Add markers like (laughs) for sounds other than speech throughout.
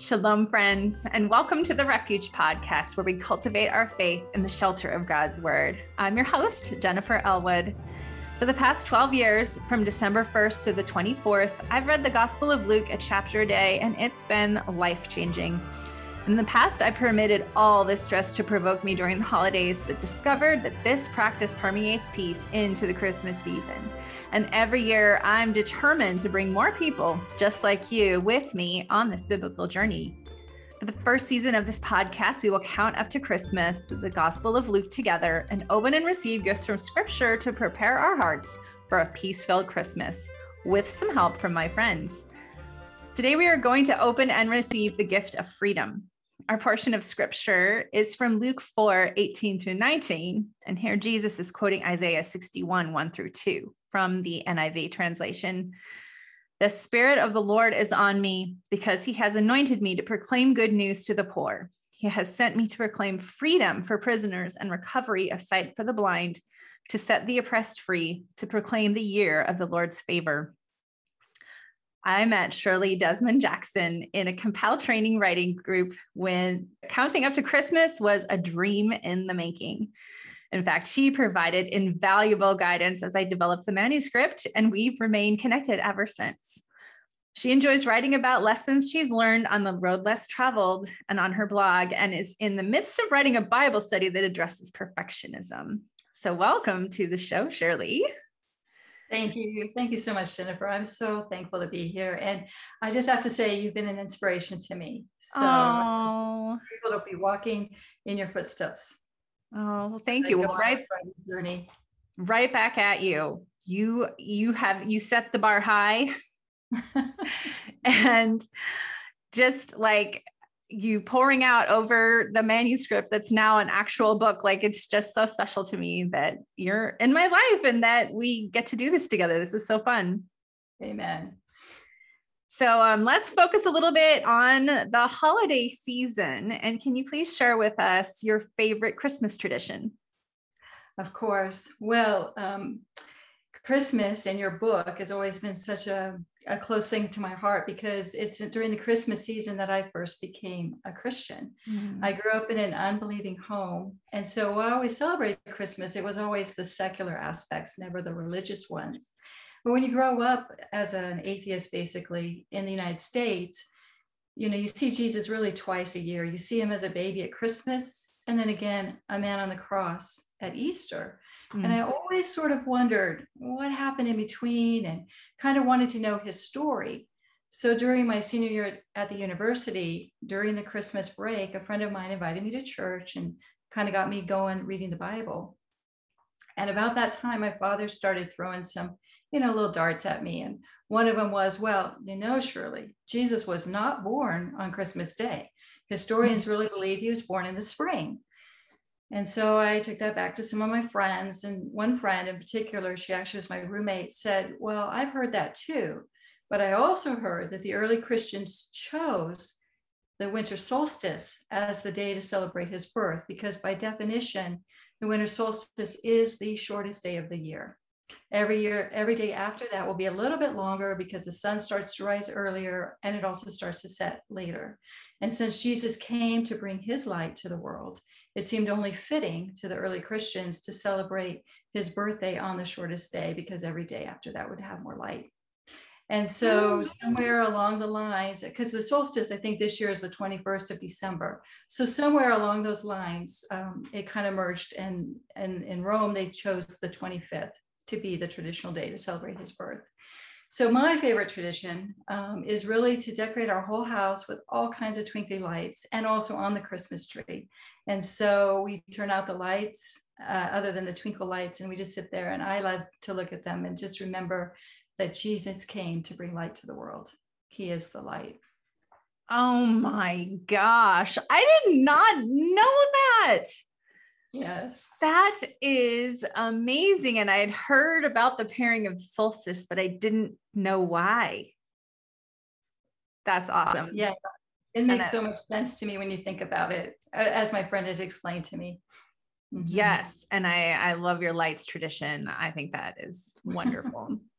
Shalom, friends, and welcome to the Refuge Podcast, where we cultivate our faith in the shelter of God's Word. I'm your host, Jennifer Elwood. For the past 12 years, from December 1st to the 24th, I've read the Gospel of Luke a chapter a day, and it's been life changing. In the past, I permitted all this stress to provoke me during the holidays, but discovered that this practice permeates peace into the Christmas season. And every year, I'm determined to bring more people just like you with me on this biblical journey. For the first season of this podcast, we will count up to Christmas, the Gospel of Luke together, and open and receive gifts from Scripture to prepare our hearts for a peace filled Christmas with some help from my friends. Today, we are going to open and receive the gift of freedom. Our portion of scripture is from Luke 4 18 through 19. And here Jesus is quoting Isaiah 61 1 through 2 from the NIV translation. The Spirit of the Lord is on me because he has anointed me to proclaim good news to the poor. He has sent me to proclaim freedom for prisoners and recovery of sight for the blind, to set the oppressed free, to proclaim the year of the Lord's favor. I met Shirley Desmond Jackson in a Compel training writing group when counting up to Christmas was a dream in the making. In fact, she provided invaluable guidance as I developed the manuscript, and we've remained connected ever since. She enjoys writing about lessons she's learned on the road less traveled and on her blog, and is in the midst of writing a Bible study that addresses perfectionism. So, welcome to the show, Shirley. Thank you. Thank you so much, Jennifer. I'm so thankful to be here. And I just have to say, you've been an inspiration to me. So, oh. people to be walking in your footsteps. Oh, well, thank you. Well, right, journey. right back at you. You you have you set the bar high, (laughs) and just like you pouring out over the manuscript that's now an actual book like it's just so special to me that you're in my life and that we get to do this together this is so fun amen so um, let's focus a little bit on the holiday season. And can you please share with us your favorite Christmas tradition? Of course. Well, um, Christmas and your book has always been such a, a close thing to my heart because it's during the Christmas season that I first became a Christian. Mm. I grew up in an unbelieving home. And so while we celebrated Christmas. It was always the secular aspects, never the religious ones. But when you grow up as an atheist, basically in the United States, you know, you see Jesus really twice a year. You see him as a baby at Christmas, and then again, a man on the cross at Easter. Mm-hmm. And I mm. always sort of wondered what happened in between and kind of wanted to know his story. So during my senior year at the university, during the Christmas break, a friend of mine invited me to church and kind of got me going reading the Bible. And about that time, my father started throwing some you know, little darts at me. And one of them was, well, you know, Shirley, Jesus was not born on Christmas Day. Historians really believe he was born in the spring. And so I took that back to some of my friends. And one friend in particular, she actually was my roommate, said, Well, I've heard that too. But I also heard that the early Christians chose the winter solstice as the day to celebrate his birth, because by definition, the winter solstice is the shortest day of the year. Every year, every day after that will be a little bit longer because the sun starts to rise earlier and it also starts to set later. And since Jesus came to bring his light to the world, it seemed only fitting to the early Christians to celebrate his birthday on the shortest day because every day after that would have more light. And so, oh, somewhere along the lines, because the solstice, I think this year is the 21st of December. So, somewhere along those lines, um, it kind of merged. And, and in Rome, they chose the 25th to be the traditional day to celebrate his birth. So my favorite tradition um, is really to decorate our whole house with all kinds of twinkly lights and also on the Christmas tree. And so we turn out the lights uh, other than the twinkle lights and we just sit there and I love to look at them and just remember that Jesus came to bring light to the world. He is the light. Oh my gosh. I did not know that. Yes. That is amazing. And I had heard about the pairing of solstice, but I didn't know why. That's awesome. Yeah. It makes so much sense to me when you think about it, as my friend has explained to me. Mm-hmm. Yes. And I, I love your lights tradition. I think that is wonderful. (laughs)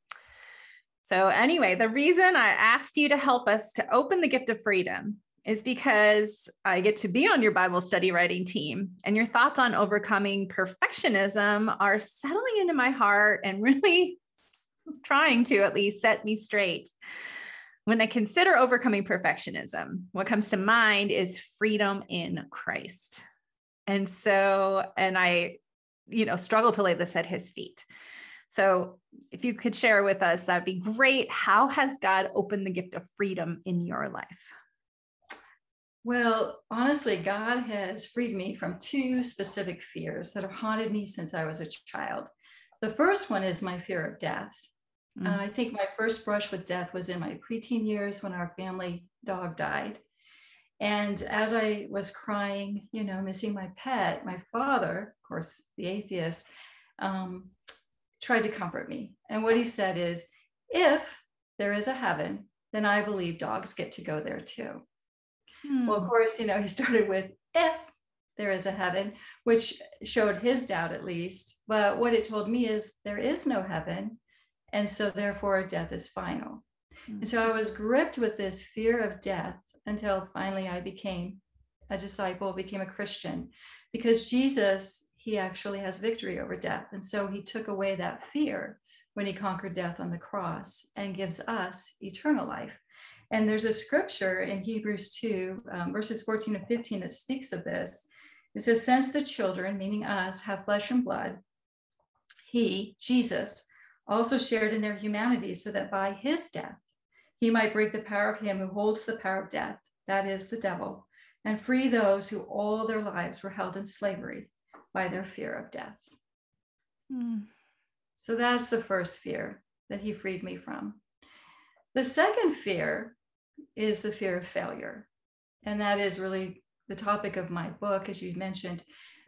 so, anyway, the reason I asked you to help us to open the gift of freedom is because I get to be on your Bible study writing team, and your thoughts on overcoming perfectionism are settling into my heart and really (laughs) trying to at least set me straight. When I consider overcoming perfectionism, what comes to mind is freedom in Christ. And so, and I, you know, struggle to lay this at his feet. So, if you could share with us, that'd be great. How has God opened the gift of freedom in your life? Well, honestly, God has freed me from two specific fears that have haunted me since I was a child. The first one is my fear of death. Mm. Uh, I think my first brush with death was in my preteen years when our family dog died. And as I was crying, you know, missing my pet, my father, of course, the atheist, um, tried to comfort me. And what he said is, if there is a heaven, then I believe dogs get to go there too. Hmm. Well, of course, you know, he (laughs) started with if there is a heaven, which showed his doubt at least. But what it told me is there is no heaven. And so therefore death is final. Hmm. And so I was gripped with this fear of death until finally I became a disciple, became a Christian, because Jesus, he actually has victory over death. And so he took away that fear when he conquered death on the cross and gives us eternal life. And there's a scripture in Hebrews 2, um, verses 14 and 15, that speaks of this. It says, Since the children, meaning us, have flesh and blood, he, Jesus, also shared in their humanity, so that by his death he might break the power of him who holds the power of death, that is, the devil, and free those who all their lives were held in slavery by their fear of death. Mm. So that's the first fear that he freed me from. The second fear is the fear of failure. And that is really the topic of my book, as you mentioned.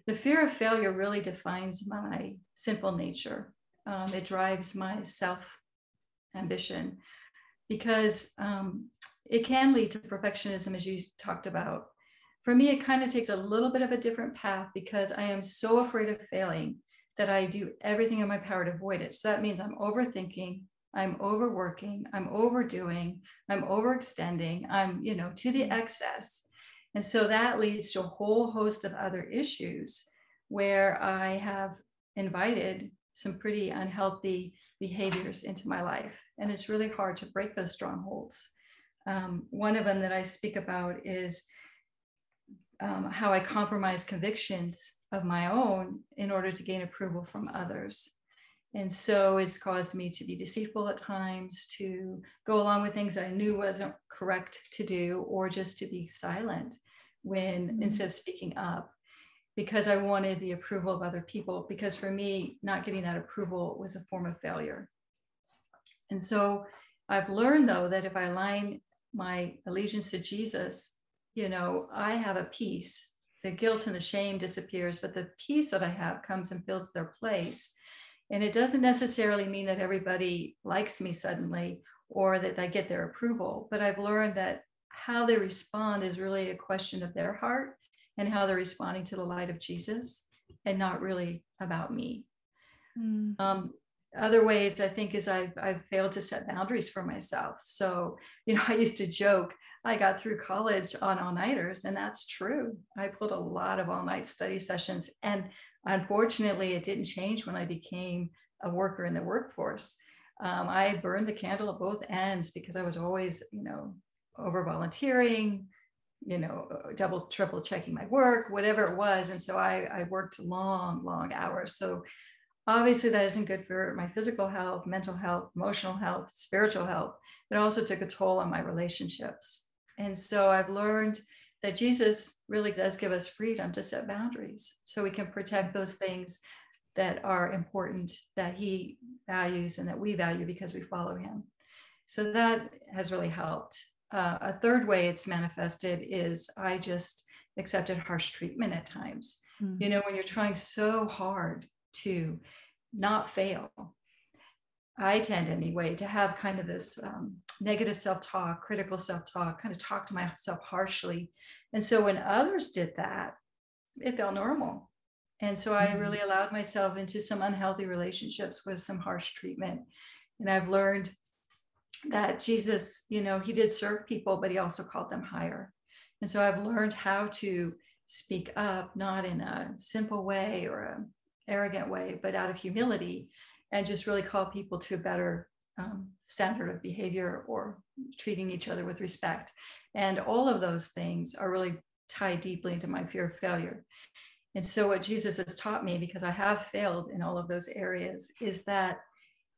The fear of failure really defines my simple nature. Um, it drives my self ambition because um, it can lead to perfectionism, as you talked about. For me, it kind of takes a little bit of a different path because I am so afraid of failing that I do everything in my power to avoid it. So that means I'm overthinking, I'm overworking, I'm overdoing, I'm overextending, I'm, you know, to the mm-hmm. excess. And so that leads to a whole host of other issues where I have invited some pretty unhealthy behaviors into my life. And it's really hard to break those strongholds. Um, one of them that I speak about is um, how I compromise convictions of my own in order to gain approval from others. And so it's caused me to be deceitful at times, to go along with things I knew wasn't correct to do, or just to be silent when mm-hmm. instead of speaking up because I wanted the approval of other people. Because for me, not getting that approval was a form of failure. And so I've learned though that if I align my allegiance to Jesus, you know, I have a peace. The guilt and the shame disappears, but the peace that I have comes and fills their place and it doesn't necessarily mean that everybody likes me suddenly or that I get their approval, but I've learned that how they respond is really a question of their heart and how they're responding to the light of Jesus and not really about me. Mm. Um, other ways I think is I've, I've failed to set boundaries for myself. So, you know, (laughs) I used to joke, I got through college on all nighters, and that's true. I pulled a lot of all night study sessions, and Unfortunately, it didn't change when I became a worker in the workforce. Um, I burned the candle at both ends because I was always, you know, over volunteering, you know, double, triple checking my work, whatever it was. And so I, I worked long, long hours. So obviously that isn't good for my physical health, mental health, emotional health, spiritual health. It also took a toll on my relationships. And so I've learned that Jesus really does give us freedom to set boundaries so we can protect those things that are important that he values and that we value because we follow him. So that has really helped. Uh, a third way it's manifested is I just accepted harsh treatment at times. Mm-hmm. You know, when you're trying so hard to not fail, I tend anyway to have kind of this um, negative self talk, critical self talk, kind of talk to myself harshly. And so when others did that, it felt normal. And so I really mm-hmm. allowed myself into some unhealthy relationships with some harsh treatment. And I've learned that Jesus, you know, he did serve people, but he also called them higher. And so I've learned how to speak up, not in a simple way or a arrogant way, but out of humility and just really call people to a better um, standard of behavior or treating each other with respect. And all of those things are really tied deeply into my fear of failure. And so, what Jesus has taught me, because I have failed in all of those areas, is that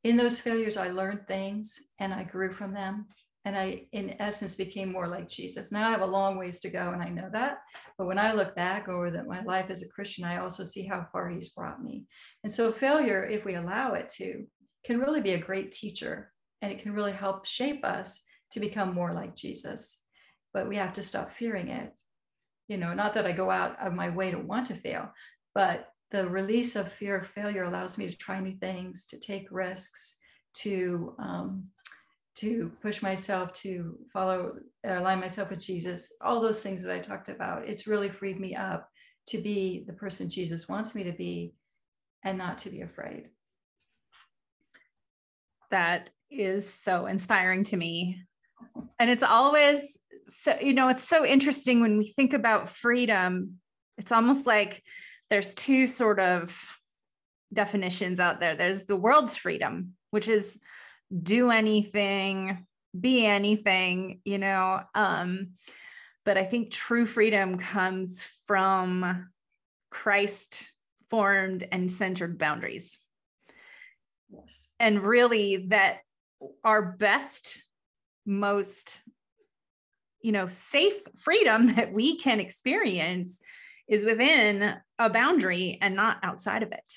in those failures, I learned things and I grew from them. And I, in essence, became more like Jesus. Now I have a long ways to go, and I know that. But when I look back over that my life as a Christian, I also see how far He's brought me. And so, failure, if we allow it to, can really be a great teacher, and it can really help shape us to become more like Jesus. But we have to stop fearing it you know not that i go out of my way to want to fail but the release of fear of failure allows me to try new things to take risks to um, to push myself to follow align myself with jesus all those things that i talked about it's really freed me up to be the person jesus wants me to be and not to be afraid. That is so inspiring to me. And it's always so you know it's so interesting when we think about freedom it's almost like there's two sort of definitions out there. There's the world's freedom which is do anything be anything you know um but i think true freedom comes from christ formed and centered boundaries yes. and really that our best most you know safe freedom (laughs) that we can experience is within a boundary and not outside of it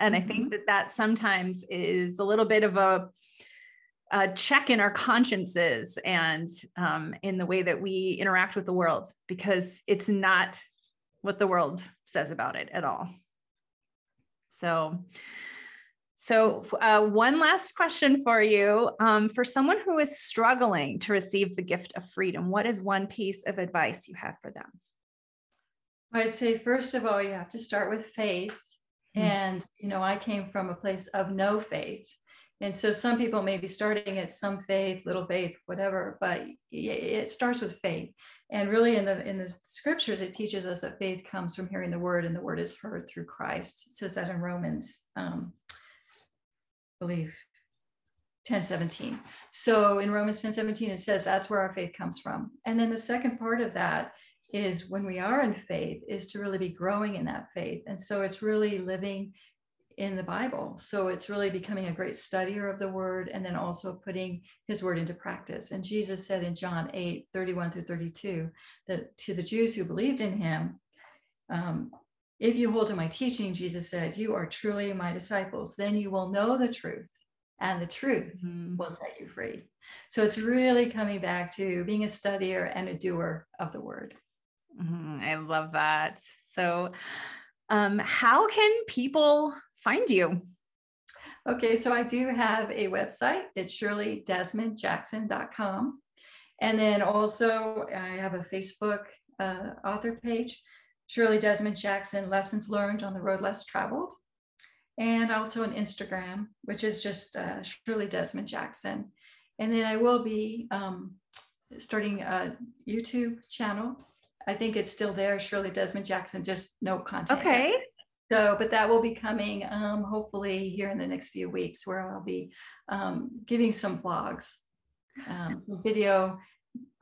and i think mm-hmm. that that sometimes is a little bit of a, a check in our consciences and um, in the way that we interact with the world because it's not what the world says about it at all so so, uh, one last question for you. Um, for someone who is struggling to receive the gift of freedom, what is one piece of advice you have for them? I'd say, first of all, you have to start with faith. Mm-hmm. And, you know, I came from a place of no faith. And so some people may be starting at some faith, little faith, whatever, but it starts with faith. And really in the in the scriptures, it teaches us that faith comes from hearing the word and the word is heard through Christ. It says that in Romans um, believe 1017 so in romans 1017 it says that's where our faith comes from and then the second part of that is when we are in faith is to really be growing in that faith and so it's really living in the bible so it's really becoming a great studier of the word and then also putting his word into practice and jesus said in john 8 31 through 32 that to the jews who believed in him um, if you hold to my teaching, Jesus said, you are truly my disciples. Then you will know the truth, and the truth mm-hmm. will set you free. So it's really coming back to being a studier and a doer of the word. Mm-hmm. I love that. So, um, how can people find you? Okay, so I do have a website. It's shirleydesmondjackson.com. And then also, I have a Facebook uh, author page. Shirley Desmond Jackson, Lessons Learned on the Road Less Traveled, and also an Instagram, which is just uh, Shirley Desmond Jackson. And then I will be um, starting a YouTube channel. I think it's still there, Shirley Desmond Jackson, just no content. Okay. So, but that will be coming um, hopefully here in the next few weeks, where I'll be um, giving some blogs, um, some video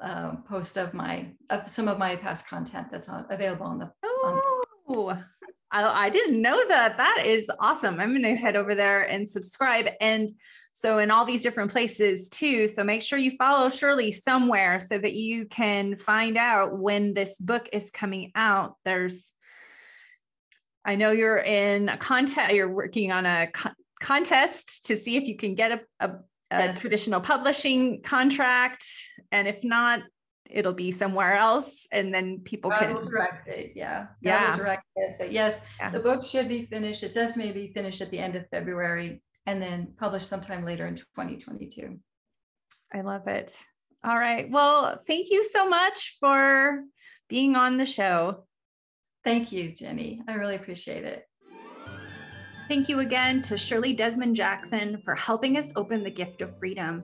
uh, post of my of some of my past content that's on, available on the. Oh, on I, I didn't know that. That is awesome. I'm going to head over there and subscribe. And so in all these different places too. So make sure you follow Shirley somewhere so that you can find out when this book is coming out. There's, I know you're in a contest. You're working on a co- contest to see if you can get a, a a yes. traditional publishing contract and if not it'll be somewhere else and then people I can will direct it yeah yeah direct it but yes yeah. the book should be finished it's estimated to be finished at the end of february and then published sometime later in 2022 i love it. All right. Well thank you so much for being on the show. Thank you jenny. I really appreciate it. Thank you again to Shirley Desmond Jackson for helping us open the gift of freedom.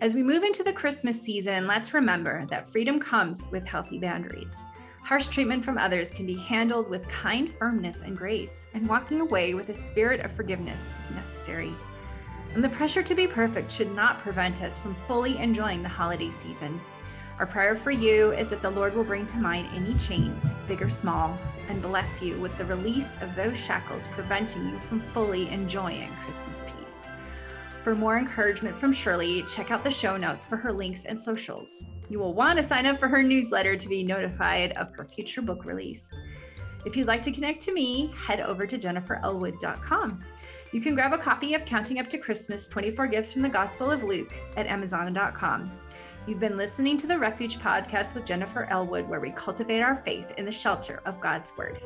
As we move into the Christmas season, let's remember that freedom comes with healthy boundaries. Harsh treatment from others can be handled with kind firmness and grace, and walking away with a spirit of forgiveness if necessary. And the pressure to be perfect should not prevent us from fully enjoying the holiday season. Our prayer for you is that the Lord will bring to mind any chains, big or small, and bless you with the release of those shackles preventing you from fully enjoying Christmas peace. For more encouragement from Shirley, check out the show notes for her links and socials. You will want to sign up for her newsletter to be notified of her future book release. If you'd like to connect to me, head over to jenniferelwood.com. You can grab a copy of Counting Up to Christmas 24 Gifts from the Gospel of Luke at amazon.com. You've been listening to the Refuge podcast with Jennifer Elwood, where we cultivate our faith in the shelter of God's Word.